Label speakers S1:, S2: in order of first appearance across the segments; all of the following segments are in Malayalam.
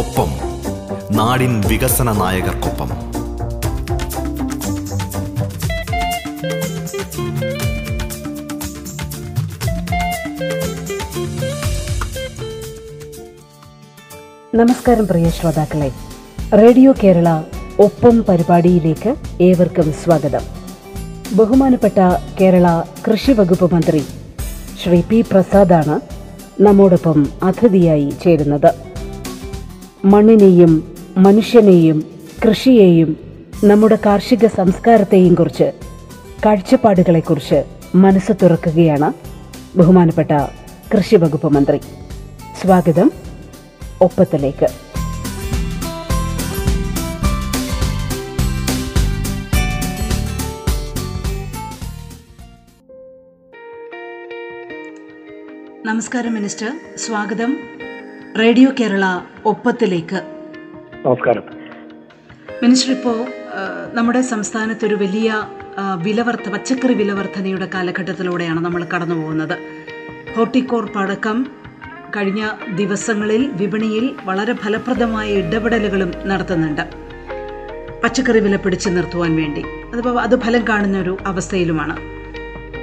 S1: ഒപ്പം. നാടിൻ വികസന നായകർക്കൊപ്പം.
S2: നമസ്കാരം പ്രിയ ശ്രോതാക്കളെ. റേഡിയോ കേരള ഒപ്പം പരിപാടിയിലേക്ക് ഏവർക്കും സ്വാഗതം. ബഹുമാനപ്പെട്ട കേരള കൃഷി വകുപ്പ് മന്ത്രി ശ്രീ പി പ്രസാദാണ് നമ്മോടൊപ്പം അതിഥിയായി ചേരുന്നത്. മണ്ണിനെയും മനുഷ്യനെയും കൃഷിയെയും നമ്മുടെ കാർഷിക സംസ്കാരത്തെയും കുറിച്ച് കാഴ്ചപ്പാടുകളെക്കുറിച്ച് മനസ്സ് തുറക്കുകയാണ് ബഹുമാനപ്പെട്ട കൃഷി വകുപ്പ് മന്ത്രി. സ്വാഗതം ഒപ്പത്തിലേക്ക്. നമസ്കാരം മിനിസ്റ്റർ. സ്വാഗതം റേഡിയോ കേരള ഒപ്പത്തിലേക്ക്.
S3: നമസ്കാരം.
S2: മിനിസ്റ്റർ ഇപ്പോ നമ്മുടെ സംസ്ഥാനത്ത് ഒരു വലിയ വിലവർത്ത വിലവർദ്ധ പച്ചക്കറി വിലവർദ്ധനയുടെ കാലഘട്ടത്തിലൂടെയാണ് നമ്മൾ കടന്നു പോകുന്നത്. ഹോർട്ടിക്കോർപ്പ് അടക്കം കഴിഞ്ഞ ദിവസങ്ങളിൽ വിപണിയിൽ വളരെ ഫലപ്രദമായ ഇടപെടലുകളും നടത്തുന്നുണ്ട്. പച്ചക്കറി വില പിടിച്ചു നിർത്തുവാൻ വേണ്ടി. അതിപ്പോൾ അത് ഫലം കാണുന്ന ഒരു അവസ്ഥയിലുമാണ്.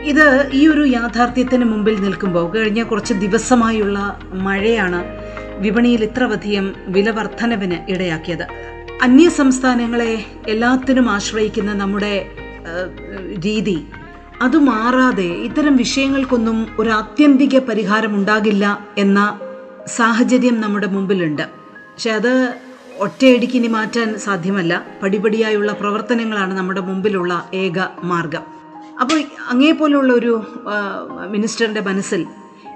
S2: ഇത് ഈ ഒരു യാഥാർത്ഥ്യത്തിന് മുമ്പിൽ നിൽക്കുമ്പോൾ കഴിഞ്ഞ കുറച്ച് ദിവസമായുള്ള മഴയാണ് വിപണിയിൽ ഇത്ര അധികം വില വർധനവിന് ഇടയാക്കിയത്. അന്യ സംസ്ഥാനങ്ങളെ എല്ലാത്തിനും ആശ്രയിക്കുന്ന നമ്മുടെ രീതി അത് മാറാതെ ഇത്തരം വിഷയങ്ങൾക്കൊന്നും ഒരു ആത്യന്തിക പരിഹാരം ഉണ്ടാകില്ല എന്ന സാഹചര്യം നമ്മുടെ മുമ്പിലുണ്ട്. പക്ഷെ അത് ഒറ്റയടിക്കിനി മാറ്റാൻ സാധ്യമല്ല. പടിപടിയായുള്ള പ്രവർത്തനങ്ങളാണ് നമ്മുടെ മുമ്പിലുള്ള ഏക മാർഗം. അപ്പോൾ അങ്ങേപോലുള്ള ഒരു മിനിസ്റ്ററിന്റെ മനസ്സിൽ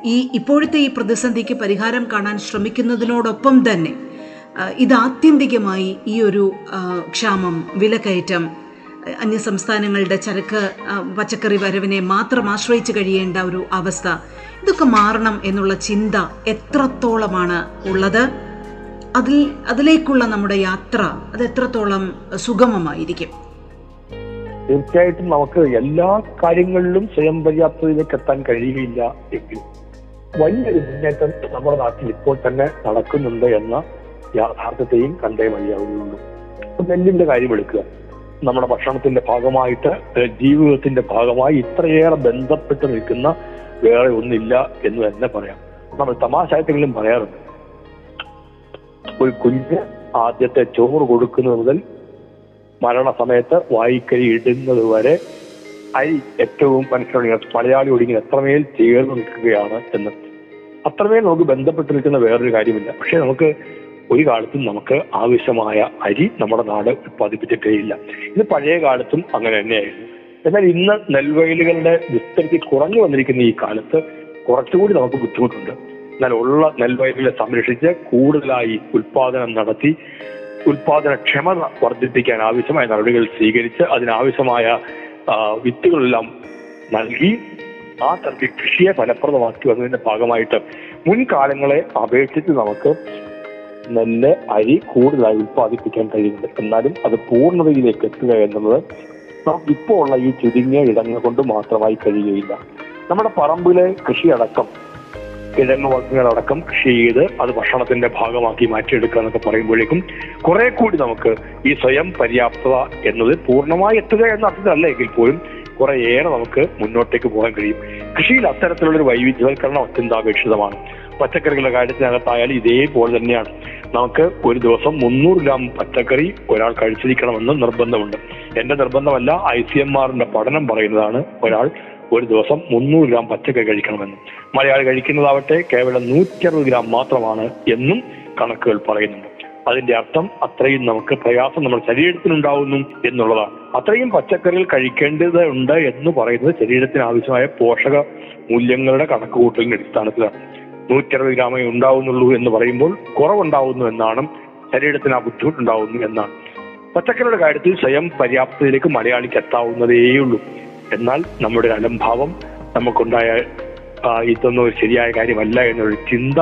S2: ഈ ഇപ്പോഴത്തെ ഈ പ്രതിസന്ധിക്ക് പരിഹാരം കാണാൻ ശ്രമിക്കുന്നതിനോടൊപ്പം തന്നെ ഇത് ആത്യന്തികമായി ഈ ഒരു ക്ഷാമം വിലക്കയറ്റം അന്യ സംസ്ഥാനങ്ങളുടെ ചരക്ക് പച്ചക്കറി വരവിനെ മാത്രം ആശ്രയിച്ച് കഴിയേണ്ട ഒരു അവസ്ഥ ഇതൊക്കെ മാറണം എന്നുള്ള ചിന്ത എത്രത്തോളമാണ് ഉള്ളത്? അതിൽ അതിലേക്കുള്ള നമ്മുടെ യാത്ര അത് എത്രത്തോളം സുഗമമായിരിക്കും?
S3: തീർച്ചയായിട്ടും നമുക്ക് എല്ലാ കാര്യങ്ങളിലും സ്വയം പര്യാപ്തതയിലേക്ക് എത്താൻ കഴിയുകയില്ല എങ്കിൽ വലിയൊരു മുന്നേറ്റം നമ്മുടെ നാട്ടിൽ ഇപ്പോൾ തന്നെ നടക്കുന്നുണ്ട് എന്ന യാഥാർത്ഥ്യത്തെയും കണ്ടേ മതിയാവുന്നുള്ളൂ നെല്ലിന്റെ കാര്യം എടുക്കുക. നമ്മുടെ ഭക്ഷണത്തിന്റെ ഭാഗമായിട്ട് ജീവിതത്തിന്റെ ഭാഗമായി ഇത്രയേറെ ബന്ധപ്പെട്ട് നിൽക്കുന്ന വേറെ ഒന്നില്ല എന്ന് തന്നെ പറയാം. നമ്മൾ തമാശായിട്ടെങ്കിലും പറയാറുണ്ട്. ഒരു കുഞ്ഞ് ആദ്യത്തെ ചോറ് കൊടുക്കുന്നത് മുതൽ മരണസമയത്ത് വായിക്കരി ഇടുന്നത് വരെ അരി ഏറ്റവും മനുഷ്യനോട് മലയാളി ഒടുങ്ങി എത്രമേൽ ചേർന്ന് നിൽക്കുകയാണ് എന്ന്. അത്രമേൽ നമുക്ക് ബന്ധപ്പെട്ട് നിൽക്കുന്ന വേറൊരു കാര്യമില്ല. പക്ഷെ നമുക്ക് ഒരു കാലത്തും നമുക്ക് ആവശ്യമായ അരി നമ്മുടെ നാട് ഉത്പാദിപ്പിച്ചിട്ടേ ഇല്ല ഇത് പഴയ കാലത്തും അങ്ങനെ തന്നെയായിരുന്നു. എന്നാൽ ഇന്ന് നെൽവയലുകളുടെ വിസ്തൃതി കുറഞ്ഞു വന്നിരിക്കുന്ന ഈ കാലത്ത് കുറച്ചുകൂടി നമുക്ക് ബുദ്ധിമുട്ടുണ്ട്. എന്നാൽ ഉള്ള നെൽവയലുകളെ സംരക്ഷിച്ച് കൂടുതലായി ഉത്പാദനം നടത്തി ഉൽപാദനക്ഷമത വർദ്ധിപ്പിക്കാൻ ആവശ്യമായ നടപടികൾ സ്വീകരിച്ച് അതിനാവശ്യമായ വിത്തുകളെല്ലാം നൽകി ആ തരത്തിൽ കൃഷിയെ ഫലപ്രദമാക്കി വന്നതിന്റെ ഭാഗമായിട്ട് മുൻകാലങ്ങളെ അപേക്ഷിച്ച് നമുക്ക് നെല്ല് അരി കൂടുതലായി ഉൽപ്പാദിപ്പിക്കാൻ കഴിയുന്നുണ്ട്. എന്നാലും അത് പൂർണതയിലേക്ക് എത്തുക എന്നുള്ളത് നമുക്ക് ഇപ്പോൾ ഉള്ള ഈ ചുരുങ്ങിയ ഇടങ്ങൾ കൊണ്ട് മാത്രമായി കഴിയുകയില്ല. നമ്മുടെ പറമ്പിലെ കൃഷിയടക്കം കിഴങ്ങ് വർഗങ്ങളടക്കം കൃഷി ചെയ്ത് അത് ഭക്ഷണത്തിന്റെ ഭാഗമാക്കി മാറ്റിയെടുക്കുക എന്നൊക്കെ പറയുമ്പോഴേക്കും കുറെ കൂടി നമുക്ക് ഈ സ്വയം പര്യാപ്തത എന്നത് പൂർണമായി എത്തുക എന്ന അർത്ഥത്തിലല്ല എങ്കിൽ പോലും കുറേയേറെ നമുക്ക് മുന്നോട്ടേക്ക് പോകാൻ കഴിയും. കൃഷിയിൽ അത്തരത്തിലുള്ളൊരു വൈവിധ്യവൽക്കരണം അത്യന്താപേക്ഷിതമാണ്. പച്ചക്കറികളുടെ കാര്യത്തിനകത്തായാലും ഇതേപോലെ തന്നെയാണ്. നമുക്ക് ഒരു ദിവസം മുന്നൂറ് ഗ്രാം പച്ചക്കറി ഒരാൾ കഴിച്ചിരിക്കണമെന്ന് നിർബന്ധമുണ്ട്. എന്റെ നിർബന്ധമല്ല ഐ സി എം ആറിന്റെ പഠനം പറയുന്നതാണ് ഒരാൾ ഒരു ദിവസം മുന്നൂറ് ഗ്രാം പച്ചക്ക കഴിക്കണമെന്നും. മലയാളി കഴിക്കുന്നതാവട്ടെ കേവലം നൂറ്റി അറുപത് ഗ്രാം മാത്രമാണ് എന്നും കണക്കുകൾ പറയുന്നുണ്ട്. അതിന്റെ അർത്ഥം അത്രയും നമുക്ക് പ്രയാസം നമ്മുടെ ശരീരത്തിനുണ്ടാവുന്നു എന്നുള്ളതാണ്. അത്രയും പച്ചക്കറികൾ കഴിക്കേണ്ടതുണ്ട് എന്ന് പറയുന്നത് ശരീരത്തിന് ആവശ്യമായ പോഷക മൂല്യങ്ങളുടെ കണക്കുകൂട്ടലിന്റെ അടിസ്ഥാനത്തിലാണ്. നൂറ്റി അറുപത് ഗ്രാമേ ഉണ്ടാവുന്നുള്ളൂ എന്ന് പറയുമ്പോൾ കുറവുണ്ടാവുന്നു എന്നാണ് ശരീരത്തിന് ആ ബുദ്ധിമുട്ടുണ്ടാവുന്നു എന്നാണ്. പച്ചക്കറിയുടെ കാര്യത്തിൽ സ്വയം പര്യാപ്തതയിലേക്ക് മലയാളിക്ക് എത്താവുന്നതേയുള്ളൂ. എന്നാൽ നമ്മുടെ അലംഭാവം നമുക്കുണ്ടായ ഇതൊന്നും ഒരു ശരിയായ കാര്യമല്ല എന്നൊരു ചിന്ത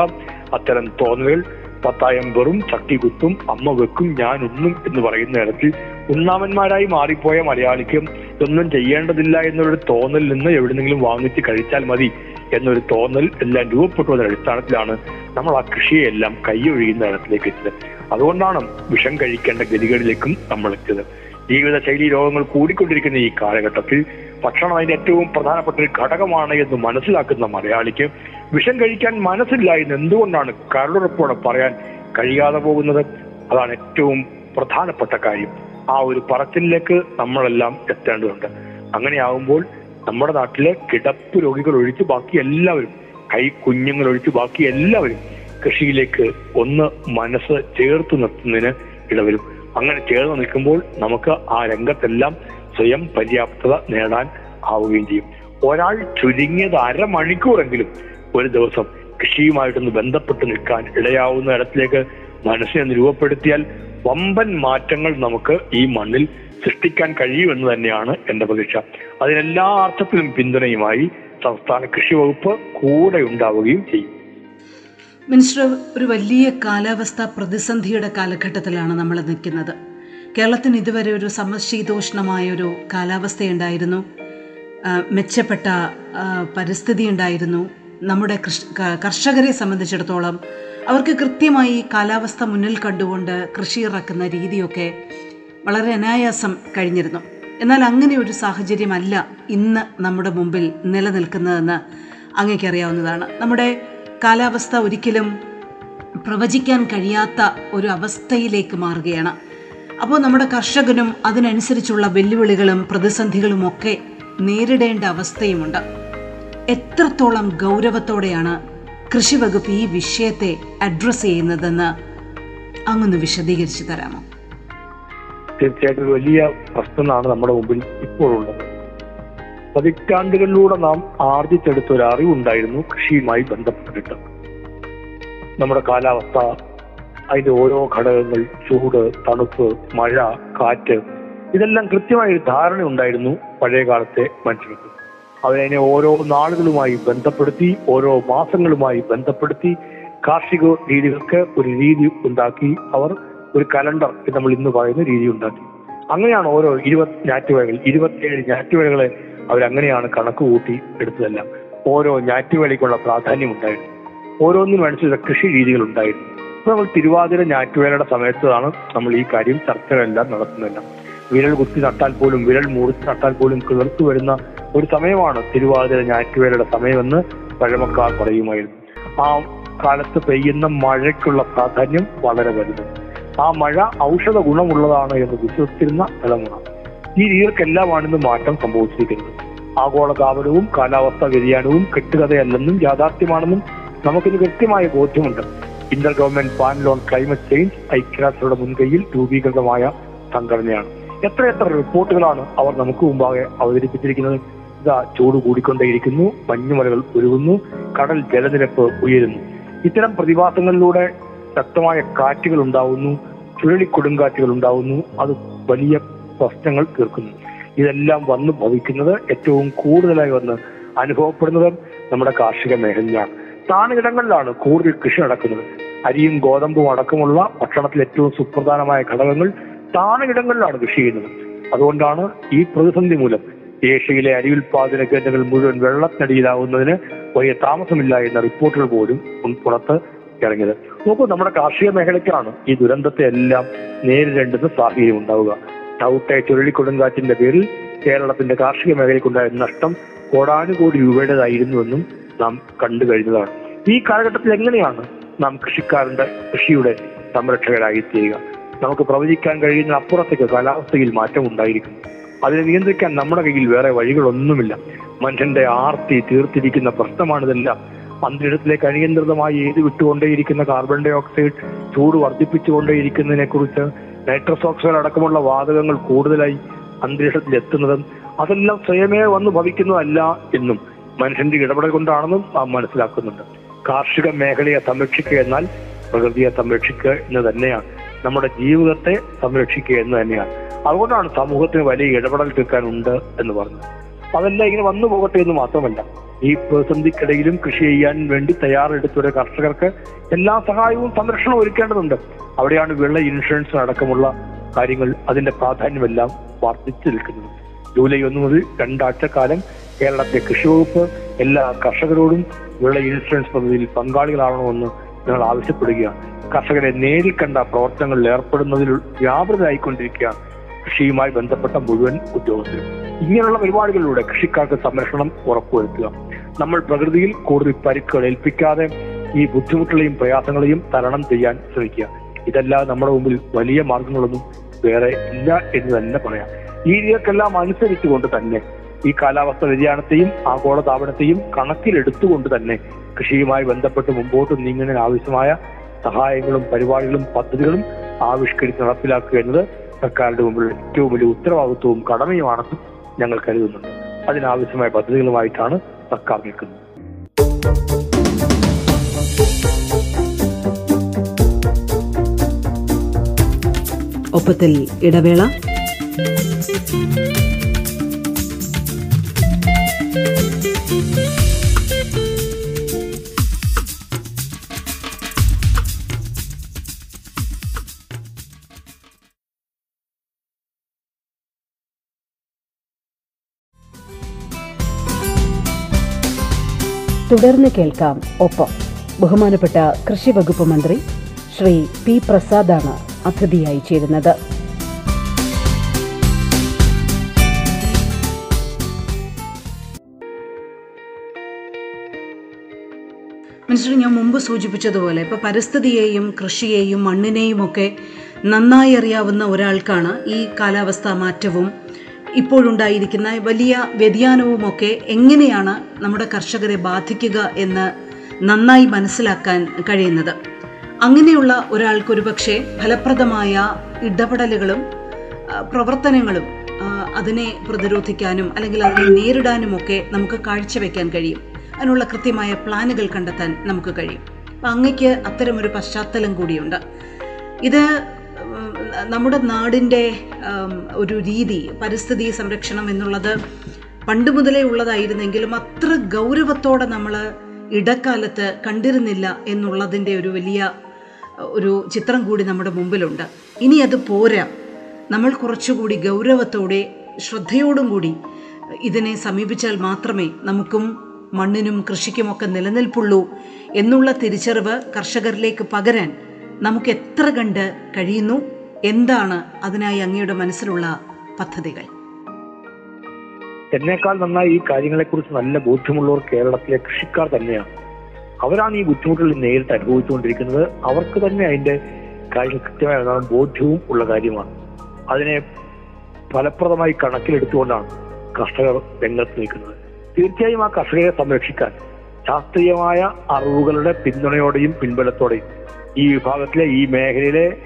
S3: അത്തരം തോന്നലുകൾ പത്തായം വെറും ചട്ടി കുത്തും അമ്മ വെക്കും ഞാൻ ഒന്നും എന്ന് പറയുന്ന ഇടത്തിൽ ഉണ്ണാമന്മാരായി മാറിപ്പോയ മലയാളിക്ക് ഇതൊന്നും ചെയ്യേണ്ടതില്ല എന്നൊരു തോന്നൽ നിന്ന് എവിടെന്നെങ്കിലും വാങ്ങിച്ച് കഴിച്ചാൽ മതി എന്നൊരു തോന്നൽ എല്ലാം രൂപപ്പെട്ടു വന്ന അടിസ്ഥാനത്തിലാണ് നമ്മൾ ആ കൃഷിയെല്ലാം കൈയൊഴിയുന്ന ഇടത്തിലേക്ക് എത്തിയത്. അതുകൊണ്ടാണ് വിഷം കഴിക്കേണ്ട ഗതികളിലേക്കും നമ്മൾ എത്തിയത്. ജീവിതശൈലി രോഗങ്ങൾ കൂടിക്കൊണ്ടിരിക്കുന്ന ഈ കാലഘട്ടത്തിൽ ഭക്ഷണം അതിന്റെ ഏറ്റവും പ്രധാനപ്പെട്ട ഒരു ഘടകമാണ് എന്ന് മനസ്സിലാക്കുന്ന മലയാളിക്ക് വിഷം കഴിക്കാൻ മനസ്സില്ല എന്ന് എന്തുകൊണ്ടാണ് കരളുറപ്പോടെ പറയാൻ കഴിയാതെ പോകുന്നത്? അതാണ് ഏറ്റവും പ്രധാനപ്പെട്ട കാര്യം. ആ ഒരു പറച്ചിലേക്ക് നമ്മളെല്ലാം എത്തേണ്ടതുണ്ട്. അങ്ങനെയാവുമ്പോൾ നമ്മുടെ നാട്ടിലെ കിടപ്പ് രോഗികൾ ഒഴിച്ച് ബാക്കി എല്ലാവരും കൈ കുഞ്ഞുങ്ങൾ ഒഴിച്ച് ബാക്കി എല്ലാവരും കൃഷിയിലേക്ക് ഒന്ന് മനസ്സ് ചേർത്ത് നിർത്തുന്നതിന് ഇടവരും. അങ്ങനെ ചേർന്ന് നിൽക്കുമ്പോൾ നമുക്ക് ആ രംഗത്തെല്ലാം സ്വയം പര്യാപ്തത നേടാൻ ആവുകയും ചെയ്യും. ഒരാൾ ചുരുങ്ങിയത് അരമണിക്കൂറെങ്കിലും ഒരു ദിവസം കൃഷിയുമായിട്ടൊന്ന് ബന്ധപ്പെട്ട് നിൽക്കാൻ ഇടയാവുന്ന ഇടത്തിലേക്ക് മനസ്സിനെ രൂപപ്പെടുത്തിയാൽ വമ്പൻ മാറ്റങ്ങൾ നമുക്ക് ഈ മണ്ണിൽ സൃഷ്ടിക്കാൻ കഴിയുമെന്ന് തന്നെയാണ് എന്റെ പ്രതീക്ഷ. അതിനെല്ലാ അർത്ഥത്തിലും പിന്തുണയുമായി സംസ്ഥാന കൃഷി വകുപ്പ് കൂടെ ഉണ്ടാവുകയും ചെയ്യും.
S2: മിനിസ്റ്റർ ഒരു വലിയ കാലാവസ്ഥ പ്രതിസന്ധിയുടെ കാലഘട്ടത്തിലാണ് നമ്മൾ നിൽക്കുന്നത്. കേരളത്തിന് ഇതുവരെ ഒരു സമശീതോഷ്ണമായ ഒരു കാലാവസ്ഥയുണ്ടായിരുന്നു. മെച്ചപ്പെട്ട പരിസ്ഥിതി ഉണ്ടായിരുന്നു നമ്മുടെ കർഷകരെ സംബന്ധിച്ചിടത്തോളം അവർക്ക് കൃത്യമായി കാലാവസ്ഥ മുന്നിൽ കണ്ടുകൊണ്ട് കൃഷി ഇറക്കുന്ന രീതിയൊക്കെ വളരെ അനായാസം കഴിഞ്ഞിരുന്നു. എന്നാൽ അങ്ങനെ ഒരു സാഹചര്യമല്ല ഇന്ന് നമ്മുടെ മുമ്പിൽ നിലനിൽക്കുന്നതെന്ന് അങ്ങേക്കറിയാവുന്നതാണ്. നമ്മുടെ കാലാവസ്ഥ ഒരിക്കലും പ്രവചിക്കാൻ കഴിയാത്ത ഒരു അവസ്ഥയിലേക്ക് മാറുകയാണ്. അപ്പോൾ നമ്മുടെ കർഷകനും അതിനനുസരിച്ചുള്ള വെല്ലുവിളികളും പ്രതിസന്ധികളും ഒക്കെ നേരിടേണ്ട അവസ്ഥയുമുണ്ട്. എത്രത്തോളം ഗൗരവത്തോടെയാണ് കൃഷി വകുപ്പ് ഈ വിഷയത്തെ അഡ്രസ്സ് ചെയ്യുന്നതെന്ന് അങ്ങൊന്ന് വിശദീകരിച്ചു തരാമോ?
S3: തീർച്ചയായിട്ടും വലിയ പ്രശ്നമാണ് നമ്മുടെ മുമ്പിൽ ഇപ്പോഴുള്ളത്. പതിറ്റാണ്ടുകളിലൂടെ നാം ആർജിച്ചെടുത്ത ഒരു അറിവുണ്ടായിരുന്നു കൃഷിയുമായി ബന്ധപ്പെട്ടിട്ട്. നമ്മുടെ കാലാവസ്ഥ അതിന്റെ ഓരോ ഘടകങ്ങൾ ചൂട് തണുപ്പ് മഴ കാറ്റ് ഇതെല്ലാം കൃത്യമായ ഒരു ധാരണ ഉണ്ടായിരുന്നു പഴയ കാലത്തെ മനുഷ്യർക്ക്. അവരതിനെ ഓരോ നാളുകളുമായി ബന്ധപ്പെടുത്തി ഓരോ മാസങ്ങളുമായി ബന്ധപ്പെടുത്തി കാർഷിക രീതികൾക്ക് ഒരു രീതി ഉണ്ടാക്കി അവർ ഒരു കലണ്ടർ നമ്മൾ ഇന്ന് പറയുന്ന രീതി ഉണ്ടാക്കി. അങ്ങനെയാണ് ഓരോ ഇരുപത് ഞാറ്റുവേളകൾ ഇരുപത്തിയേഴ് ഞാറ്റുവേളകളെ അവരങ്ങനെയാണ് കണക്ക് കൂട്ടി എടുത്തതെല്ലാം. ഓരോ ഞാറ്റുവേളയ്ക്കുള്ള പ്രാധാന്യം ഉണ്ടായിരുന്നു. ഓരോന്നിനും അനുസരിച്ച കൃഷി രീതികൾ ഉണ്ടായിരുന്നു. നമ്മൾ തിരുവാതിര ഞാറ്റുവേലയുടെ സമയത്താണ് നമ്മൾ ഈ കാര്യം ചർച്ചകളെല്ലാം നടത്തുന്നില്ല വിരൽ കുത്തി നട്ടാൽ പോലും വിരൽ മുറിച്ച് നട്ടാൽ പോലും കിളർത്തു വരുന്ന ഒരു സമയമാണ് തിരുവാതിര ഞാറ്റുവേലയുടെ സമയമെന്ന് പഴമക്കാർ പറയുമായിരുന്നു. ആ കാലത്ത് പെയ്യുന്ന മഴയ്ക്കുള്ള പ്രാധാന്യം വളരെ വലുത്. ആ മഴ ഔഷധ ഗുണമുള്ളതാണ് എന്ന് വിശ്വസിച്ചിരുന്ന തലമുറ. ഈ രീതികൾക്കെല്ലാമാണ് ഇന്ന് മാറ്റം സംഭവിച്ചിരിക്കുന്നത്. ആഗോള താപനവും കാലാവസ്ഥാ വ്യതിയാനവും കെട്ടുകഥയല്ലെന്നും യാഥാർത്ഥ്യമാണെന്നും നമുക്കിത് കൃത്യമായ ബോധ്യമുണ്ട്. Inter government panel on climate change ഐക്യരാഷ്ട്രയുടെ മുൻകൈയിൽ രൂപീകൃതമായ സംഘടനയാണ്. എത്രയെത്ര റിപ്പോർട്ടുകളാണ് അവർ നമുക്ക് മുമ്പാകെ അവതരിപ്പിച്ചിരിക്കുന്നത്? ഇതാ ചൂട് കൂടിക്കൊണ്ടേയിരിക്കുന്നു മഞ്ഞുമലകൾ ഉരുകുന്നു കടൽ ജലനിരപ്പ് ഉയരുന്നു. ഇത്തരം പ്രതിഭാസങ്ങളിലൂടെ ശക്തമായ കാറ്റുകൾ ഉണ്ടാവുന്നു ചുഴലിക്കൊടുങ്കാറ്റുകൾ ഉണ്ടാവുന്നു അത് വലിയ പ്രശ്നങ്ങൾ തീർക്കുന്നു. ഇതെല്ലാം വന്ന് ഭവിക്കുന്നത് ഏറ്റവും കൂടുതലായി വന്ന് അനുഭവപ്പെടുന്നത് നമ്മുടെ കാർഷിക മേഖലയിലാണ് താണിടങ്ങളിലാണ് കൂടുതൽ കൃഷി നടക്കുന്നത്. അരിയും ഗോതമ്പും അടക്കമുള്ള ഭക്ഷണത്തിൽ ഏറ്റവും സുപ്രധാനമായ ഘടകങ്ങൾ താണിടങ്ങളിലാണ് കൃഷി ചെയ്യുന്നത്. അതുകൊണ്ടാണ് ഈ പ്രതിസന്ധി മൂലം ഏഷ്യയിലെ അരി ഉൽപാദന കേന്ദ്രങ്ങൾ മുഴുവൻ വെള്ളത്തിനടിയിലാവുന്നതിന് വലിയ താമസമില്ല എന്ന റിപ്പോർട്ടുകൾ പോലും പുറത്ത് ഇറങ്ങിയത്. നോക്കൂ നമ്മുടെ കാർഷിക മേഖലയ്ക്കാണ് ഈ ദുരന്തത്തെ എല്ലാം നേരിടേണ്ടുന്ന സാഹചര്യം ഉണ്ടാവുക. ടൗട്ടെ ചുഴലിക്കൊടുങ്കാറ്റിന്റെ പേരിൽ കേരളത്തിന്റെ കാർഷിക മേഖലയ്ക്കുണ്ടായ നഷ്ടം കോടാനുകോടി രൂപയുടേതായിരുന്നുവെന്നും നാം കണ്ടു കഴിഞ്ഞതാണ്. ഈ കാലഘട്ടത്തിൽ എങ്ങനെയാണ് നാം കൃഷിക്കാരന്റെ കൃഷിയുടെ സംരക്ഷകരായി ചെയ്യുക നമുക്ക് പ്രവചിക്കാൻ കഴിയുന്ന അപ്പുറത്തേക്ക് കാലാവസ്ഥയിൽ മാറ്റം ഉണ്ടായിരിക്കും. അതിനെ നിയന്ത്രിക്കാൻ നമ്മുടെ കയ്യിൽ വേറെ വഴികളൊന്നുമില്ല. മനുഷ്യന്റെ ആർത്തി തീർത്തിരിക്കുന്ന പ്രശ്നമാണിതെല്ലാം. അന്തരീക്ഷത്തിലേക്ക് അനിയന്ത്രിതമായി എഴുതി വിട്ടുകൊണ്ടേയിരിക്കുന്ന കാർബൺ ഡൈ ഓക്സൈഡ് ചൂട് വർദ്ധിപ്പിച്ചുകൊണ്ടേയിരിക്കുന്നതിനെ കുറിച്ച് നൈട്രസ് ഓക്സൈഡ് അടക്കമുള്ള വാതകങ്ങൾ കൂടുതലായി അന്തരീക്ഷത്തിൽ എത്തുന്നതും അതെല്ലാം സ്വയമേ വന്ന് ഭവിക്കുന്നതല്ല എന്നും മനുഷ്യന്റെ ഇടപെടൽ കൊണ്ടാണെന്നും നാം മനസ്സിലാക്കുന്നുണ്ട്. കാർഷിക മേഖലയെ സംരക്ഷിക്കുക എന്നാൽ പ്രകൃതിയെ സംരക്ഷിക്കുക എന്ന് തന്നെയാണ്. നമ്മുടെ ജീവിതത്തെ സംരക്ഷിക്കുക എന്ന് തന്നെയാണ്. അതുകൊണ്ടാണ് സമൂഹത്തിന് വലിയ ഇടപെടൽ തീർക്കാനുണ്ട് എന്ന് പറഞ്ഞത്. അതെല്ലാം ഇങ്ങനെ വന്നു പോകട്ടെ എന്ന് മാത്രമല്ല ഈ പ്രതിസന്ധിക്കിടയിലും കൃഷി ചെയ്യാൻ വേണ്ടി തയ്യാറെടുത്തുള്ള കർഷകർക്ക് എല്ലാ സഹായവും സംരക്ഷണവും ഒരുക്കേണ്ടതുണ്ട്. അവിടെയാണ് വിള ഇൻഷുറൻസ് അടക്കമുള്ള കാര്യങ്ങൾ അതിന്റെ പ്രാധാന്യമെല്ലാം വർദ്ധിച്ചു നിൽക്കുന്നത്. ജൂലൈ ഒന്ന് മുതൽ രണ്ടാഴ്ച കാലം കേരളത്തിലെ കൃഷി വകുപ്പ് എല്ലാ കർഷകരോടും വിള ഇൻഷുറൻസ് പദ്ധതിയിൽ പങ്കാളികളാവണമെന്ന് ഞങ്ങൾ ആവശ്യപ്പെടുകയാണ്. കർഷകരെ നേരിൽ കണ്ട പ്രവർത്തനങ്ങളിൽ ഏർപ്പെടുന്നതിൽ വ്യാപൃതരായിക്കൊണ്ടിരിക്കുക കൃഷിയുമായി ബന്ധപ്പെട്ട മുഴുവൻ ഉദ്യോഗസ്ഥരും. ഇങ്ങനെയുള്ള പരിപാടികളിലൂടെ കൃഷിക്കാർക്ക് സംരക്ഷണം ഉറപ്പുവരുത്തുക. നമ്മൾ പ്രകൃതിയിൽ കൂടുതൽ പരിക്കുകൾ ഏൽപ്പിക്കാതെ ഈ ബുദ്ധിമുട്ടുകളെയും പ്രയാസങ്ങളെയും തരണം ചെയ്യാൻ ശ്രമിക്കുക. ഇതെല്ലാം നമ്മുടെ മുമ്പിൽ വലിയ മാർഗങ്ങളൊന്നും വേറെ ഇല്ല എന്ന് തന്നെ പറയാം. ഈ രീതികൾക്കെല്ലാം അനുസരിച്ചുകൊണ്ട് തന്നെ ഈ കാലാവസ്ഥ വ്യതിയാനത്തെയും ആഗോള താപനത്തെയും കണക്കിലെടുത്തുകൊണ്ട് തന്നെ കൃഷിയുമായി ബന്ധപ്പെട്ട് മുമ്പോട്ട് നീങ്ങുന്നതിന് ആവശ്യമായ സഹായങ്ങളും പരിപാടികളും പദ്ധതികളും ആവിഷ്കരിച്ച് നടപ്പിലാക്കുക എന്നത് സർക്കാരിന്റെ മുമ്പിൽ ഏറ്റവും വലിയ ഉത്തരവാദിത്വവും കടമയുമാണെന്നും ഞങ്ങൾ കരുതുന്നുണ്ട്. അതിനാവശ്യമായ പദ്ധതികളുമായിട്ടാണ് സർക്കാർ നിൽക്കുന്നത്.
S2: ഒപ്പത്തിൽ ഇടവേള. തുടർന്ന് കേൾക്കാം ഒപ്പം. ബഹുമാനപ്പെട്ട കൃഷി വകുപ്പ് മന്ത്രി ശ്രീ പി പ്രസാദാണ് അതിഥിയായി ചേരുന്നത്. മിനിസ്റ്റർ ഞാൻ മുമ്പ് സൂചിപ്പിച്ചതുപോലെ ഇപ്പോൾ പരിസ്ഥിതിയെയും കൃഷിയെയും മണ്ണിനെയും ഒക്കെ നന്നായി അറിയാവുന്ന ഒരാൾക്കാണ് ഈ കാലാവസ്ഥാ മാറ്റവും ഇപ്പോഴുണ്ടായിരിക്കുന്ന വലിയ വ്യതിയാനവുമൊക്കെ എങ്ങനെയാണ് നമ്മുടെ കർഷകരെ ബാധിക്കുക എന്ന് നന്നായി മനസ്സിലാക്കാൻ കഴിയുന്നത്. അങ്ങനെയുള്ള ഒരാൾക്കൊരു പക്ഷേ ഫലപ്രദമായ ഇടപെടലുകളും പ്രവർത്തനങ്ങളും അതിനെ പ്രതിരോധിക്കാനും അല്ലെങ്കിൽ അതിനെ നേരിടാനുമൊക്കെ നമുക്ക് കാഴ്ചവെക്കാൻ കഴിയും. അതിനുള്ള കൃത്യമായ പ്ലാനുകൾ കണ്ടെത്താൻ നമുക്ക് കഴിയും. അപ്പം അങ്ങയ്ക്ക് അത്തരമൊരു പശ്ചാത്തലം കൂടിയുണ്ട്. ഇത് നമ്മുടെ നാടിന്റെ ഒരു രീതി പരിസ്ഥിതി സംരക്ഷണം എന്നുള്ളത് പണ്ട് മുതലേ ഉള്ളതായിരുന്നെങ്കിലും അത്ര ഗൗരവത്തോടെ നമ്മൾ ഇടക്കാലത്ത് കണ്ടിരുന്നില്ല എന്നുള്ളതിന്റെ ഒരു വലിയ ഒരു ചിത്രം കൂടി നമ്മുടെ മുമ്പിലുണ്ട്. ഇനി അത് പോരാ. നമ്മൾ കുറച്ചുകൂടി ഗൗരവത്തോടെ ശ്രദ്ധയോടും കൂടി ഇതിനെ സമീപിച്ചാൽ മാത്രമേ നമുക്കും മണ്ണിനും കൃഷിക്കുമൊക്കെ നിലനിൽപ്പുള്ളൂ എന്നുള്ള തിരിച്ചറിവ് കർഷകരിലേക്ക് പകരാൻ നമുക്ക് എത്ര കണ്ട് കഴിയുന്നു? എന്താണ് അതിനായി അങ്ങയുടെ മനസ്സിലുള്ള പദ്ധതികൾ?
S3: എന്നേക്കാൾ നന്നായി ഈ കാര്യങ്ങളെക്കുറിച്ച് നല്ല ബോധ്യമുള്ളവർ കേരളത്തിലെ കൃഷിക്കാർ തന്നെയാണ്. അവരാണ് ഈ ബുദ്ധിമുട്ടുകൾ നേരിട്ട് അനുഭവിച്ചുകൊണ്ടിരിക്കുന്നത്. അവർക്ക് തന്നെ അതിന്റെ കാര്യങ്ങൾ കൃത്യമായ ബോധ്യവും ഉള്ള കാര്യമാണ്. അതിനെ ഫലപ്രദമായി കണക്കിലെടുത്തുകൊണ്ടാണ് കർഷകർ രംഗത്ത് നിൽക്കുന്നത്. തീർച്ചയായും ആ കർഷകരെ സംരക്ഷിക്കാൻ ശാസ്ത്രീയമായ അറിവുകളുടെ പിന്തുണയോടെയും പിൻബലത്തോടെയും ഈ വിഭാഗത്തിലെ ഈ മേഖലയിലെ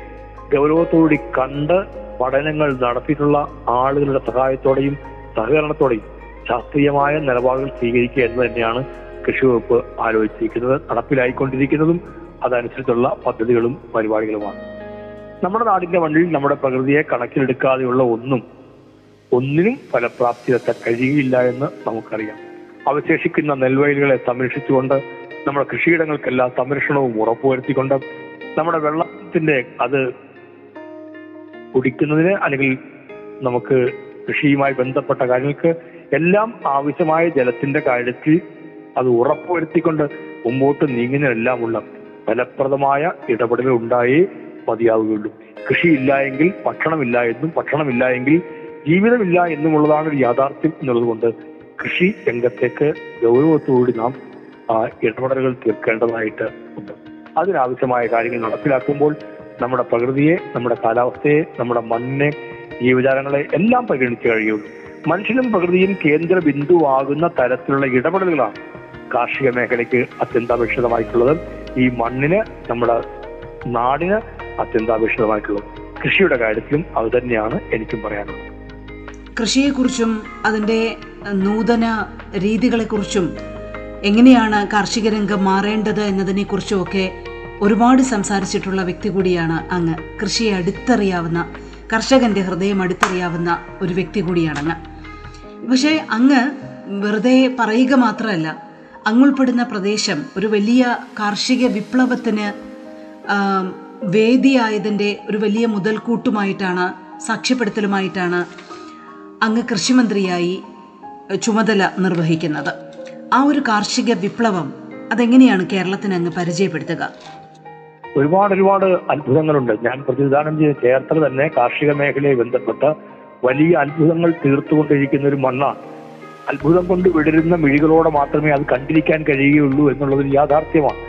S3: ഗൗരവത്തോടുകൂടി കണ്ട് പഠനങ്ങൾ നടത്തിയിട്ടുള്ള ആളുകളുടെ സഹായത്തോടെയും സഹകരണത്തോടെയും ശാസ്ത്രീയമായ നിലപാടുകൾ സ്വീകരിക്കുക എന്ന് തന്നെയാണ് കൃഷി വകുപ്പ് ആലോചിച്ചിരിക്കുന്നത് നടപ്പിലായിക്കൊണ്ടിരിക്കുന്നതും അതനുസരിച്ചുള്ള പദ്ധതികളും പരിപാടികളുമാണ്. നമ്മുടെ നാടിന്റെ മണ്ണിൽ നമ്മുടെ പ്രകൃതിയെ കണക്കിലെടുക്കാതെയുള്ള ഒന്നും ഒന്നിനും ഫലപ്രാപ്തി ഫലപ്രാപ്തിയെത്താൻ കഴിയില്ല എന്ന് നമുക്കറിയാം. അവശേഷിക്കുന്ന നെൽവയലുകളെ സംരക്ഷിച്ചുകൊണ്ട് നമ്മുടെ കൃഷിയിടങ്ങൾക്കെല്ലാം സംരക്ഷണവും ഉറപ്പുവരുത്തിക്കൊണ്ട് നമ്മുടെ വെള്ളത്തിന്റെ അത് കുടിക്കുന്നതിന് അല്ലെങ്കിൽ നമുക്ക് കൃഷിയുമായി ബന്ധപ്പെട്ട കാര്യങ്ങൾക്ക് എല്ലാം ആവശ്യമായ ജലത്തിന്റെ കാര്യത്തിൽ അത് ഉറപ്പുവരുത്തിക്കൊണ്ട് മുമ്പോട്ട് നീങ്ങുന്നതെല്ലാമുള്ള ഫലപ്രദമായ ഇടപെടലുകൾ ഉണ്ടായേ മതിയാവുകയുള്ളൂ. കൃഷിയില്ല എങ്കിൽ ഭക്ഷണമില്ല എന്നും ഭക്ഷണമില്ല എങ്കിൽ ജീവിതമില്ല എന്നുമുള്ളതാണ് ഒരു യാഥാർത്ഥ്യം എന്നുള്ളതുകൊണ്ട് കൃഷി രംഗത്തേക്ക് ഗൗരവത്തോടുകൂടി നാം ഇടപെടലുകൾ തീർക്കേണ്ടതായിട്ട് ഉണ്ട്. അതിനാവശ്യമായ കാര്യങ്ങൾ നടപ്പിലാക്കുമ്പോൾ നമ്മുടെ പ്രകൃതിയെ നമ്മുടെ കാലാവസ്ഥയെ നമ്മുടെ മണ്ണിനെ ജീവജാലങ്ങളെ എല്ലാം പരിഗണിച്ച് കഴിയുള്ളൂ മനുഷ്യനും പ്രകൃതിയും കേന്ദ്ര ബിന്ദുവാകുന്ന തരത്തിലുള്ള ഇടപെടലുകളാണ് കാർഷിക മേഖലയ്ക്ക് അത്യന്താപേക്ഷിതമായിട്ടുള്ളത്. ഈ മണ്ണിന് നമ്മുടെ നാടിന് അത്യന്താപേക്ഷിതമായിട്ടുള്ളത്. കൃഷിയുടെ കാര്യത്തിലും അത് തന്നെയാണ് എനിക്കും പറയാനുള്ളത്.
S2: കൃഷിയെക്കുറിച്ചും അതിന്റെ നൂതന രീതികളെക്കുറിച്ചും എങ്ങനെയാണ് കാർഷിക രംഗം മാറേണ്ടത് എന്നതിനെക്കുറിച്ചുമൊക്കെ ഒരുപാട് സംസാരിച്ചിട്ടുള്ള വ്യക്തി കൂടിയാണ് അങ്ങ്. കൃഷിയെ അടുത്തറിയാവുന്ന കർഷകന്റെ ഹൃദയം അടുത്തറിയാവുന്ന ഒരു വ്യക്തി കൂടിയാണ് അങ്ങ് പക്ഷേ അങ്ങ് വെറുതെ പറയുക മാത്രമല്ല അങ്ങുൾപ്പെടുന്ന പ്രദേശം ഒരു വലിയ കാർഷിക വിപ്ലവത്തിന് വേദിയായതിന്റെ ഒരു വലിയ മുതൽക്കൂട്ടുമായിട്ടാണ് സാക്ഷ്യപ്പെടുത്തലുമായിട്ടാണ് അങ്ങ് കൃഷിമന്ത്രിയായി ചുമതല നിർവഹിക്കുന്നത്. ആ ഒരു കാർഷിക വിപ്ലവം അതെങ്ങനെയാണ് കേരളത്തിന് അങ്ങ് പരിചയപ്പെടുത്തുക?
S3: ഒരുപാട് ഒരുപാട് അത്ഭുതങ്ങളുണ്ട്. ഞാൻ പ്രതിനിധാനം ചെയ്ത ചേർത്തല തന്നെ കാർഷിക മേഖലയെ ബന്ധപ്പെട്ട് വലിയ അത്ഭുതങ്ങൾ തീർത്തുകൊണ്ടിരിക്കുന്ന ഒരു മണ്ണാണ് അത്ഭുതം കൊണ്ട് വിടരുന്ന മിഴികളോടെ മാത്രമേ അത് കണ്ടിരിക്കാൻ കഴിയുകയുള്ളൂ എന്നുള്ളത് യാഥാർത്ഥ്യമാണ്.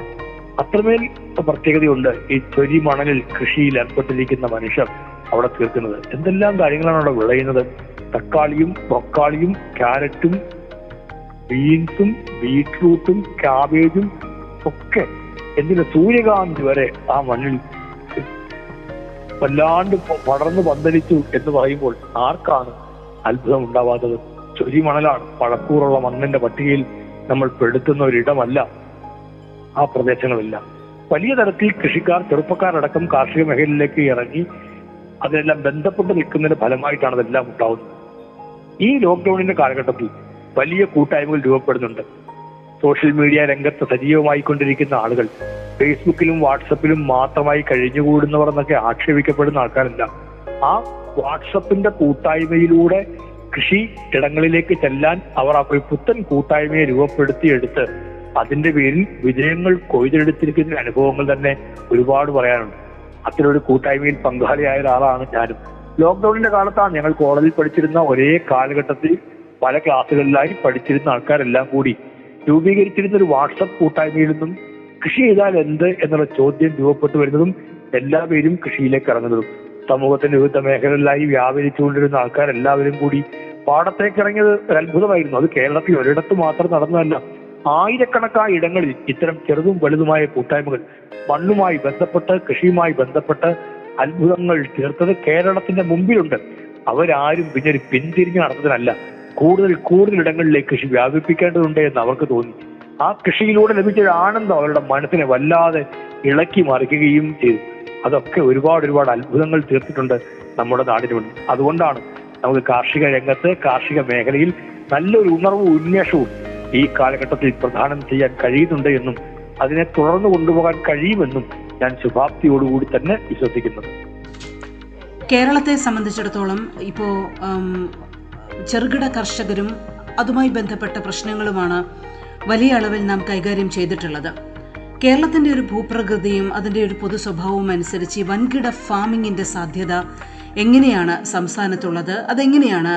S3: അത്രമേൽ പ്രത്യേകതയുണ്ട് ഈ ചൊരി മണലിൽ കൃഷിയിൽ ഏർപ്പെട്ടിരിക്കുന്ന മനുഷ്യർ അവിടെ തീർക്കുന്നത്. എന്തെല്ലാം കാര്യങ്ങളാണ് അവിടെ വിളയുന്നത്? തക്കാളിയും ബ്രൊക്കാളിയും ക്യാരറ്റും ബീൻസും ബീട്രൂട്ടും ക്യാബേജും ഒക്കെ എന്തിനാ സൂര്യകാന്തി വരെ ആ മണ്ണിൽ വല്ലാണ്ട് പടർന്ന് പന്തലിച്ചു എന്ന് പറയുമ്പോൾ ആർക്കാണ് അത്ഭുതം ഉണ്ടാവാത്തത് ചൊരി മണലാണ് പഴക്കൂറുള്ള മണ്ണിന്റെ പട്ടികയിൽ നമ്മൾ പെടുത്തുന്ന ഒരിടമല്ല ആ പ്രദേശങ്ങളെല്ലാം. വലിയ തരത്തിൽ കൃഷിക്കാർ ചെറുപ്പക്കാരടക്കം കാർഷിക മേഖലയിലേക്ക് ഇറങ്ങി അതിനെല്ലാം ബന്ധപ്പെട്ട് നിൽക്കുന്നതിന്റെ ഫലമായിട്ടാണ് അതെല്ലാം ഉണ്ടാവുന്നത്. ഈ ലോക്ക്ഡൌണിന്റെ കാലഘട്ടത്തിൽ വലിയ കൂട്ടായ്മകൾ രൂപപ്പെടുന്നുണ്ട്. സോഷ്യൽ മീഡിയ രംഗത്ത് സജീവമായി കൊണ്ടിരിക്കുന്ന ആളുകൾ ഫേസ്ബുക്കിലും വാട്സപ്പിലും മാത്രമായി കഴിഞ്ഞുകൂടുന്നവർ എന്നൊക്കെ ആക്ഷേപിക്കപ്പെടുന്ന ആൾക്കാരല്ല. ആ വാട്സപ്പിന്റെ കൂട്ടായ്മയിലൂടെ കൃഷി ഇടങ്ങളിലേക്ക് ചെല്ലാൻ അവർ ഒരു പുത്തൻ കൂട്ടായ്മയെ രൂപപ്പെടുത്തിയെടുത്ത് അതിന്റെ പേരിൽ വിജയങ്ങൾ കൊയ്തെടുത്തിരിക്കുന്ന അനുഭവങ്ങൾ തന്നെ ഒരുപാട് പറയാനുണ്ട്. അത്തരൊരു കൂട്ടായ്മയിൽ പങ്കാളിയായ ഒരാളാണ് ഞാനും. ലോക്ക്ഡൌണിന്റെ കാലത്താണ് ഞങ്ങൾ കോളേജിൽ പഠിച്ചിരുന്ന ഒരേ കാലഘട്ടത്തിൽ പല ക്ലാസ്സുകളിലായി പഠിച്ചിരുന്ന ആൾക്കാരെല്ലാം കൂടി രൂപീകരിച്ചിരുന്ന ഒരു വാട്സപ്പ് കൂട്ടായ്മയിൽ നിന്നും കൃഷി ചെയ്താൽ എന്ത് എന്നുള്ള ചോദ്യം രൂപപ്പെട്ടു വരുന്നതും എല്ലാവരും കൃഷിയിലേക്ക് ഇറങ്ങുന്നതും. സമൂഹത്തിന്റെ വിവിധ മേഖലകളിലായി വ്യാപരിച്ചുകൊണ്ടിരുന്ന ആൾക്കാരെല്ലാവരും കൂടി പാടത്തേക്ക് ഇറങ്ങിയത് ഒരു അത്ഭുതമായിരുന്നു. അത് കേരളത്തിൽ ഒരിടത്ത് മാത്രം നടന്നതല്ല. ആയിരക്കണക്കായ ഇടങ്ങളിൽ ഇത്തരം ചെറുതും വലുതുമായ കൂട്ടായ്മകൾ മണ്ണുമായി ബന്ധപ്പെട്ട് കൃഷിയുമായി ബന്ധപ്പെട്ട് അത്ഭുതങ്ങൾ തീർത്തത് കേരളത്തിന്റെ മുമ്പിലുണ്ട്. അവരാരും പിന്നെ ഒരു പിന്തിരിഞ്ഞ് നടന്നതിനല്ല കൂടുതൽ കൂടുതൽ ഇടങ്ങളിലേക്ക് കൃഷി വ്യാപിപ്പിക്കേണ്ടതുണ്ട് എന്ന് അവർക്ക് തോന്നി. ആ കൃഷിയിലൂടെ ലഭിച്ച ഒരു ആനന്ദം അവരുടെ മനസ്സിനെ വല്ലാതെ ഇളക്കി മറിക്കുകയും ചെയ്തു. അതൊക്കെ ഒരുപാട് ഒരുപാട് അത്ഭുതങ്ങൾ തീർത്തിട്ടുണ്ട് നമ്മുടെ നാടിനുണ്ട് അതുകൊണ്ടാണ് നമുക്ക് കാർഷിക രംഗത്ത് കാർഷിക മേഖലയിൽ നല്ലൊരു ഉണർവും ഉന്മേഷവും ഈ കാലഘട്ടത്തിൽ പ്രധാനം ചെയ്യാൻ കഴിയുന്നുണ്ട് എന്നും അതിനെ തുടർന്ന് കൊണ്ടുപോകാൻ കഴിയുമെന്നും ഞാൻ ശുഭാപ്തിയോടുകൂടി തന്നെ വിശ്വസിക്കുന്നത്.
S2: കേരളത്തെ സംബന്ധിച്ചിടത്തോളം ഇപ്പോൾ ചെറുകിട കർഷകരും അതുമായി ബന്ധപ്പെട്ട പ്രശ്നങ്ങളുമാണ് വലിയ അളവിൽ നാം കൈകാര്യം ചെയ്തിട്ടുള്ളത്. കേരളത്തിന്റെ ഒരു ഭൂപ്രകൃതിയും അതിന്റെ ഒരു പൊതു സ്വഭാവവും അനുസരിച്ച് വൻകിട ഫാമിങ്ങിന്റെ സാധ്യത എങ്ങനെയാണ് സംസ്ഥാനത്തുള്ളത്? അതെങ്ങനെയാണ്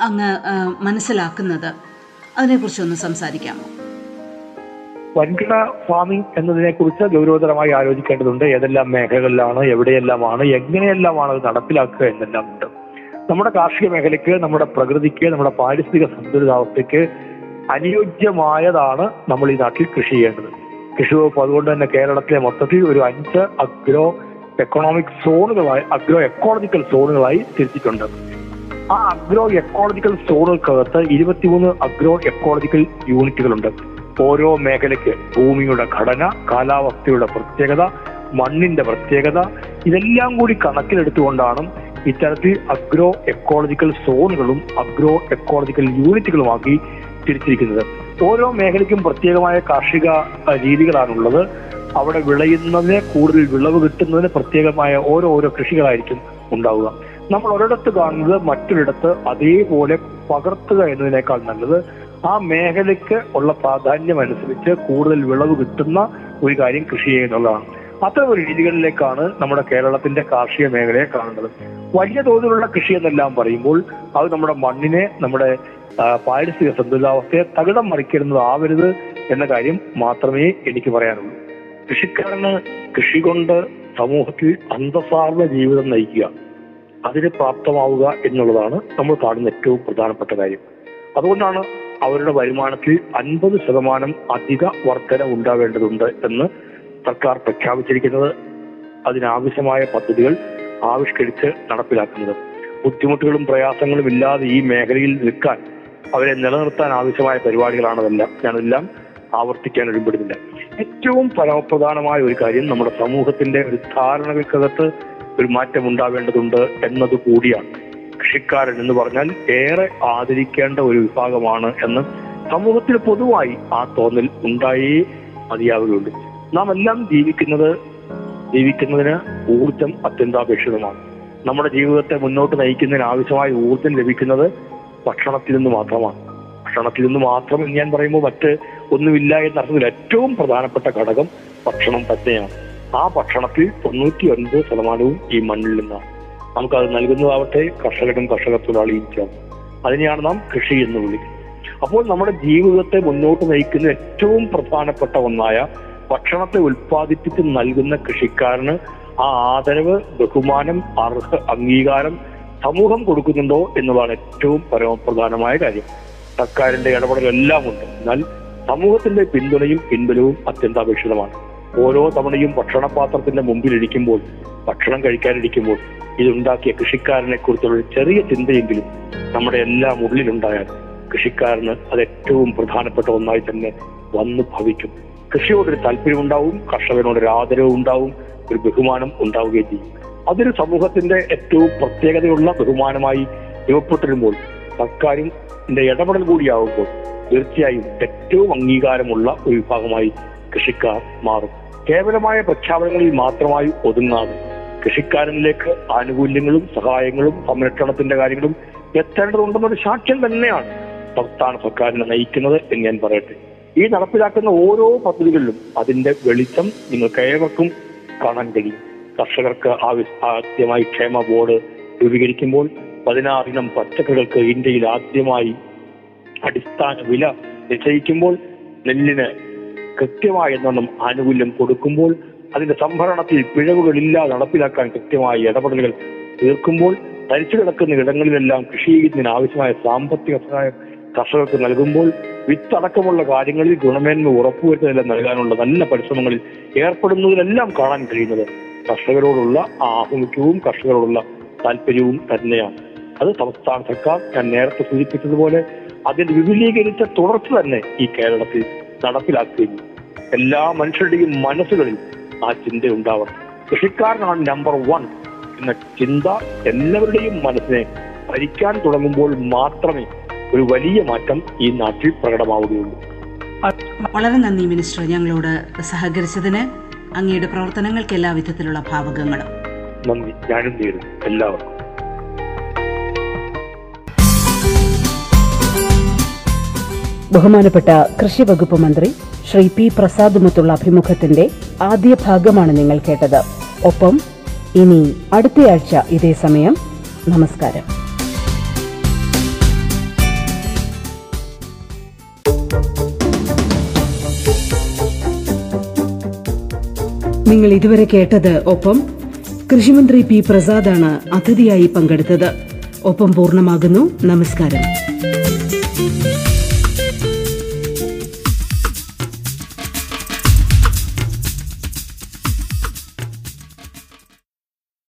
S2: അങ്ങ് മനസ്സിലാക്കുന്നത്? അതിനെക്കുറിച്ചൊന്ന് സംസാരിക്കാമോ
S3: വൻകിട ഫാമിംഗ് എന്നതിനെ കുറിച്ച് ഗൗരവതരമായി ആലോചിക്കേണ്ടതുണ്ട്. ഏതെല്ലാം മേഖലകളിലാണ് എവിടെയെല്ലാമാണ് എങ്ങനെയെല്ലാമാണ് അത് നടപ്പിലാക്കുക എന്നെല്ലാം ഉണ്ട്. നമ്മുടെ കാർഷിക മേഖലയ്ക്ക് നമ്മുടെ പ്രകൃതിക്ക് നമ്മുടെ പാരിസ്ഥിതിക സന്തുലിതാവസ്ഥയ്ക്ക് അനുയോജ്യമായതാണ് നമ്മൾ ഈ നാട്ടിൽ കൃഷി ചെയ്യേണ്ടത്. കൃഷി വകുപ്പ് അതുകൊണ്ട് തന്നെ കേരളത്തിലെ മൊത്തത്തിൽ ഒരു അഞ്ച് അഗ്രോ എക്കണോമിക് സോണുകളായി അഗ്രോ എക്കോളജിക്കൽ സോണുകളായി തിരിച്ചിട്ടുണ്ട്. ആ അഗ്രോ എക്കോളജിക്കൽ സോണുകൾക്കകത്ത് ഇരുപത്തിമൂന്ന് അഗ്രോ എക്കോളജിക്കൽ യൂണിറ്റുകളുണ്ട് ഓരോ മേഖലയ്ക്ക് ഭൂമിയുടെ ഘടന കാലാവസ്ഥയുടെ പ്രത്യേകത മണ്ണിന്റെ പ്രത്യേകത ഇതെല്ലാം കൂടി കണക്കിലെടുത്തുകൊണ്ടാണ് ഇത്തരത്തിൽ അഗ്രോ എക്കോളജിക്കൽ സോണുകളും അഗ്രോ എക്കോളജിക്കൽ യൂണിറ്റുകളുമാക്കി തിരിച്ചിരിക്കുന്നത്. ഓരോ മേഖലയ്ക്കും പ്രത്യേകമായ കാർഷിക രീതികളാണുള്ളത്. അവിടെ വിളയുന്നതിന് കൂടുതൽ വിളവ് കിട്ടുന്നതിന് പ്രത്യേകമായ ഓരോ ഓരോ കൃഷികളായിരിക്കും ഉണ്ടാവുക. നമ്മൾ ഒരിടത്ത് കാണുന്നത് മറ്റൊരിടത്ത് അതേപോലെ പകർത്തുക എന്നതിനേക്കാൾ നല്ലത് ആ മേഖലയ്ക്ക് ഉള്ള പ്രാധാന്യം അനുസരിച്ച് കൂടുതൽ വിളവ് കിട്ടുന്ന ഒരു കാര്യം കൃഷി ചെയ്യുന്നുള്ളതാണ് അത്തരം ഒരു രീതികളിലേക്കാണ് നമ്മുടെ കേരളത്തിന്റെ കാർഷിക മേഖലയെ കാണേണ്ടത് വലിയ തോതിലുള്ള കൃഷി എന്നെല്ലാം പറയുമ്പോൾ അത് നമ്മുടെ മണ്ണിനെ നമ്മുടെ പാരിസ്ഥിതിക സന്തുലിതാവസ്ഥയെ തകിടം മറിക്കരുന്നതാവരുത് എന്ന കാര്യം മാത്രമേ എനിക്ക് പറയാനുള്ളൂ. കൃഷിക്കാരന് കൃഷി കൊണ്ട് സമൂഹത്തിൽ അന്തസാർന്ന ജീവിതം നയിക്കുക അതിന് പ്രാപ്തമാവുക എന്നുള്ളതാണ് നമ്മൾ കാണുന്ന ഏറ്റവും പ്രധാനപ്പെട്ട കാര്യം. അതുകൊണ്ടാണ് അവരുടെ വരുമാനത്തിൽ അൻപത് ശതമാനം അധിക വർധന ഉണ്ടാവേണ്ടതുണ്ട് എന്ന് സർക്കാർ പ്രഖ്യാപിച്ചിരിക്കുന്നത്. അതിനാവശ്യമായ പദ്ധതികൾ ആവിഷ്കരിച്ച് നടപ്പിലാക്കുന്നത്. ബുദ്ധിമുട്ടുകളും പ്രയാസങ്ങളും ഇല്ലാതെ ഈ മേഖലയിൽ നിൽക്കാൻ അവരെ നിലനിർത്താൻ ആവശ്യമായ പരിപാടികളാണ് ഞാനെല്ലാം ആവർത്തിക്കാൻ ഒരുപ്പെടുന്നില്ല ഏറ്റവും പരമപ്രധാനമായ ഒരു കാര്യം നമ്മുടെ സമൂഹത്തിന്റെ ഒരു ധാരണകൾക്കകത്ത് ഒരു മാറ്റം ഉണ്ടാവേണ്ടതുണ്ട് എന്നത് കൂടിയാണ് കൃഷിക്കാരൻ എന്ന് പറഞ്ഞാൽ ഏറെ ആദരിക്കേണ്ട ഒരു വിഭാഗമാണ് എന്ന് സമൂഹത്തിൽ പൊതുവായി ആ തോന്നൽ ഉണ്ടായേ മതിയാവുകയുള്ളൂ. നാം എല്ലാം ജീവിക്കുന്നത് ജീവിക്കുന്നതിന് ഊർജം അത്യന്താപേക്ഷിതമാണ്. നമ്മുടെ ജീവിതത്തെ മുന്നോട്ട് നയിക്കുന്നതിന് ആവശ്യമായ ഊർജം ലഭിക്കുന്നത് ഭക്ഷണത്തിൽ നിന്ന് മാത്രമാണ്. ഭക്ഷണത്തിൽ നിന്ന് മാത്രം ഞാൻ പറയുമ്പോൾ മറ്റ് ഒന്നുമില്ല എന്ന അർത്ഥത്തിൽ ഏറ്റവും പ്രധാനപ്പെട്ട ഘടകം ഭക്ഷണം തന്നെയാണ്. ആ ഭക്ഷണത്തിൽ തൊണ്ണൂറ്റി ഒൻപത് ശതമാനവും ഈ മണ്ണിൽ നിന്നാണ്. നമുക്കത് നൽകുന്നതാവട്ടെ. കർഷകനും കർഷക തൊഴിലാളിയും അതിനെയാണ് നാം കൃഷി എന്ന് വിളിക്കുന്നത്. അപ്പോൾ നമ്മുടെ ജീവിതത്തെ മുന്നോട്ട് നയിക്കുന്ന ഏറ്റവും പ്രധാനപ്പെട്ട ഒന്നായ ഭക്ഷണത്തെ ഉൽപ്പാദിപ്പിച്ച് നൽകുന്ന കൃഷിക്കാരന് ആ ആദരവ് ബഹുമാനം അർഹ അംഗീകാരം സമൂഹം കൊടുക്കുന്നുണ്ടോ എന്നുള്ളതാണ് ഏറ്റവും പരമപ്രധാനമായ കാര്യം. സർക്കാരിന്റെ ഇടപെടലെല്ലാം ഉണ്ട്. എന്നാൽ സമൂഹത്തിന്റെ പിന്തുണയും പിൻബലവും അത്യന്താപേക്ഷിതമാണ്. ഓരോ തവണയും ഭക്ഷണപാത്രത്തിന്റെ മുമ്പിൽ ഇരിക്കുമ്പോൾ ഭക്ഷണം കഴിക്കാനിരിക്കുമ്പോൾ ഇതുണ്ടാക്കിയ കൃഷിക്കാരനെ കുറിച്ചുള്ള ചെറിയ ചിന്തയെങ്കിലും നമ്മുടെ എല്ലാം ഉള്ളിലുണ്ടായാൽ കൃഷിക്കാരന് അത് ഏറ്റവും പ്രധാനപ്പെട്ട ഒന്നായി തന്നെ വന്നു ഭവിക്കും. കൃഷിയോടൊരു താല്പര്യമുണ്ടാവും കർഷകനോടൊരു ആദരവും ഉണ്ടാവും ഒരു ബഹുമാനം ഉണ്ടാവുകയും ചെയ്യും. അതൊരു സമൂഹത്തിന്റെ ഏറ്റവും പ്രത്യേകതയുള്ള ബഹുമാനമായി രൂപപ്പെട്ടിരുമ്പോൾ സർക്കാരിന്റെ ഇടപെടൽ കൂടിയാവുമ്പോൾ തീർച്ചയായും ഏറ്റവും അംഗീകാരമുള്ള ഒരു വിഭാഗമായി കൃഷിക്കാർ മാറും. കേവലമായ പ്രഖ്യാപനങ്ങളിൽ മാത്രമായി ഒതുങ്ങാതെ കൃഷിക്കാരനിലേക്ക് ആനുകൂല്യങ്ങളും സഹായങ്ങളും സംരക്ഷണത്തിന്റെ കാര്യങ്ങളും എത്തേണ്ടതുണ്ടെന്നൊരു സാക്ഷ്യം തന്നെയാണ് സംസ്ഥാന സർക്കാരിനെ നയിക്കുന്നത് എന്ന് ഞാൻ പറയട്ടെ. ഈ നടപ്പിലാക്കുന്ന ഓരോ പദ്ധതികളിലും അതിന്റെ വെളിച്ചം നിങ്ങൾക്ക് ഏവർക്കും കാണാൻ കഴിയും. കർഷകർക്ക് ആദ്യമായി ക്ഷേമ ബോർഡ് രൂപീകരിക്കുമ്പോൾ പതിനാറിനം പച്ചക്കറികൾക്ക് ഇന്ത്യയിൽ ആദ്യമായി അടിസ്ഥാന വില നിശ്ചയിക്കുമ്പോൾ നെല്ലിന് കൃത്യമായ ആനുകൂല്യം കൊടുക്കുമ്പോൾ അതിന്റെ സംഭരണത്തിൽ പിഴവുകളില്ലാതെ നടപ്പിലാക്കാൻ കൃത്യമായ ഇടപെടലുകൾ തീർക്കുമ്പോൾ തരിച്ചു കിടക്കുന്ന ഇടങ്ങളിലെല്ലാം കൃഷി ചെയ്യുന്നതിന് ആവശ്യമായ സാമ്പത്തിക സഹായം കർഷകർക്ക് നൽകുമ്പോൾ വിത്തടക്കമുള്ള കാര്യങ്ങളിൽ ഗുണമേന്മ ഉറപ്പുവരുത്തുന്നതെല്ലാം നൽകാനുള്ള നല്ല പരിശ്രമങ്ങളിൽ ഏർപ്പെടുന്നതിലെല്ലാം കാണാൻ കഴിയുന്നത് കർഷകരോടുള്ള ആഭിമുഖ്യവും കർഷകരോടുള്ള താല്പര്യവും തന്നെയാണ്. അത് സംസ്ഥാന സർക്കാർ ഞാൻ നേരത്തെ സൂചിപ്പിച്ചതുപോലെ അതിന്റെ വിപുലീകരിച്ച തുടർച്ച തന്നെ ഈ കേരളത്തിൽ നടപ്പിലാക്കുകയും എല്ലാ മനുഷ്യരുടെയും മനസ്സുകളിൽ ആ ചിന്ത ഉണ്ടാവണം. കൃഷിക്കാരനാണ് നമ്പർ വൺ എന്ന ചിന്ത എല്ലാവരുടെയും മനസ്സിനെ ഭരിക്കാൻ തുടങ്ങുമ്പോൾ മാത്രമേ ഒരു വലിയ മാറ്റം ഈ നാട്ടിൽ പ്രകടമാവുകയുള്ളൂ.
S2: വളരെ നന്ദി മിനിസ്റ്റർ. ഞങ്ങളോട് സഹകരിച്ചതിന് അങ്ങയുടെ പ്രവർത്തനങ്ങൾക്ക് എല്ലാ വിധത്തിലുള്ള ഭാവകങ്ങളും.
S3: നന്ദി. ഞാനും എല്ലാവർക്കും.
S4: ബഹുമാനപ്പെട്ട കൃഷി വകുപ്പ് മന്ത്രി ശ്രീ പി പ്രസാദുമൊത്തുള്ള അഭിമുഖത്തിന്റെ ആദ്യ ഭാഗമാണ് നിങ്ങൾ കേട്ടത്. ഒപ്പം ഇനി അടുത്തയാഴ്ച ഇതേ സമയം നമസ്കാരം. നിങ്ങൾ ഇതുവരെ കേട്ടത് ഒപ്പം കൃഷിമന്ത്രി പി പ്രസാദാണ് അതിഥിയായി പങ്കെടുത്തത്. ഒപ്പം പൂർണമാകുന്നു. നമസ്കാരം.